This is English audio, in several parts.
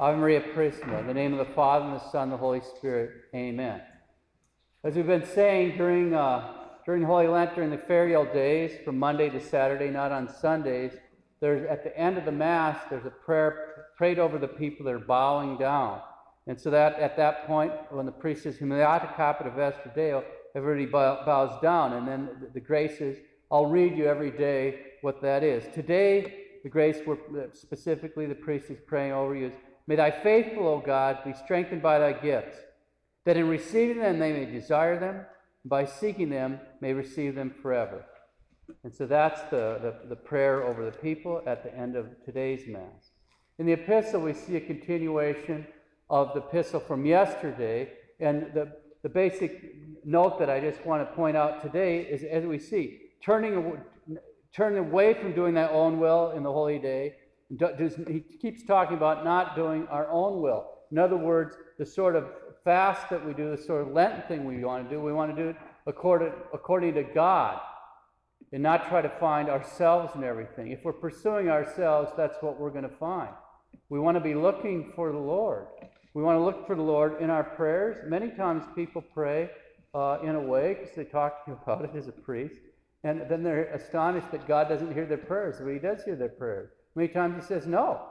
Ave Maria Purissima, in the name of the Father, and the Son, and the Holy Spirit. Amen. As we've been saying during, uh, during Holy Lent, during the ferial days, from Monday to Saturday, not on Sundays, there's, at the end of the Mass, there's a prayer prayed over the people that are bowing down. And so that at that point, when the priest says, Humiliate capita vestra Deo, everybody bows down. And then the, the graces, I'll read you every day what that is. Today, the grace we're, specifically the priest is praying over you is, May thy faithful, O God, be strengthened by thy gifts, that in receiving them they may desire them, and by seeking them may receive them forever. And so that's the, the, the prayer over the people at the end of today's Mass. In the epistle, we see a continuation of the epistle from yesterday. And the, the basic note that I just want to point out today is as we see, turning, turning away from doing thy own will in the holy day. He keeps talking about not doing our own will. In other words, the sort of fast that we do, the sort of Lenten thing we want to do, we want to do it according, according to God and not try to find ourselves in everything. If we're pursuing ourselves, that's what we're going to find. We want to be looking for the Lord. We want to look for the Lord in our prayers. Many times people pray uh, in a way because they talk to you about it as a priest, and then they're astonished that God doesn't hear their prayers, but He does hear their prayers. Many times He says no,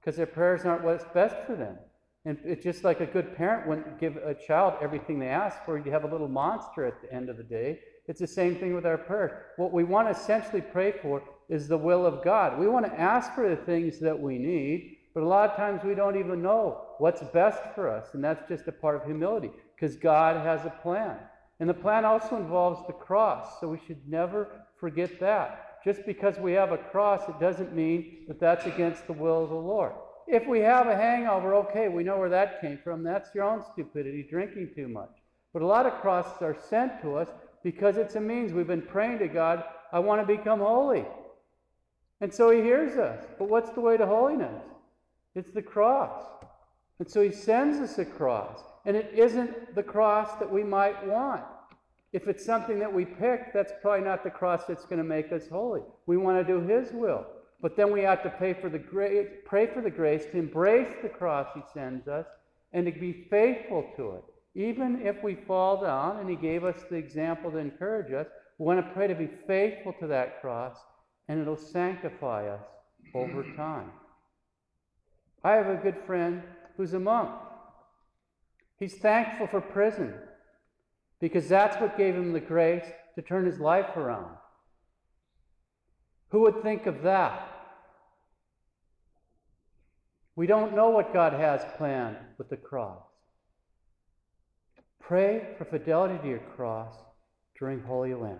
because their prayers aren't what's best for them. And it's just like a good parent wouldn't give a child everything they ask for. You have a little monster at the end of the day. It's the same thing with our prayers. What we want to essentially pray for is the will of God. We want to ask for the things that we need, but a lot of times we don't even know what's best for us, and that's just a part of humility because God has a plan. And the plan also involves the cross, so we should never forget that. Just because we have a cross, it doesn't mean that that's against the will of the Lord. If we have a hangover, okay, we know where that came from. That's your own stupidity, drinking too much. But a lot of crosses are sent to us because it's a means. We've been praying to God, I want to become holy. And so He hears us. But what's the way to holiness? It's the cross. And so he sends us a cross. And it isn't the cross that we might want. If it's something that we pick, that's probably not the cross that's going to make us holy. We want to do his will. But then we have to pay for the grace, pray for the grace to embrace the cross he sends us and to be faithful to it. Even if we fall down, and he gave us the example to encourage us, we want to pray to be faithful to that cross, and it'll sanctify us over time. I have a good friend who's a monk. He's thankful for prison because that's what gave him the grace to turn his life around. Who would think of that? We don't know what God has planned with the cross. Pray for fidelity to your cross during Holy Lent.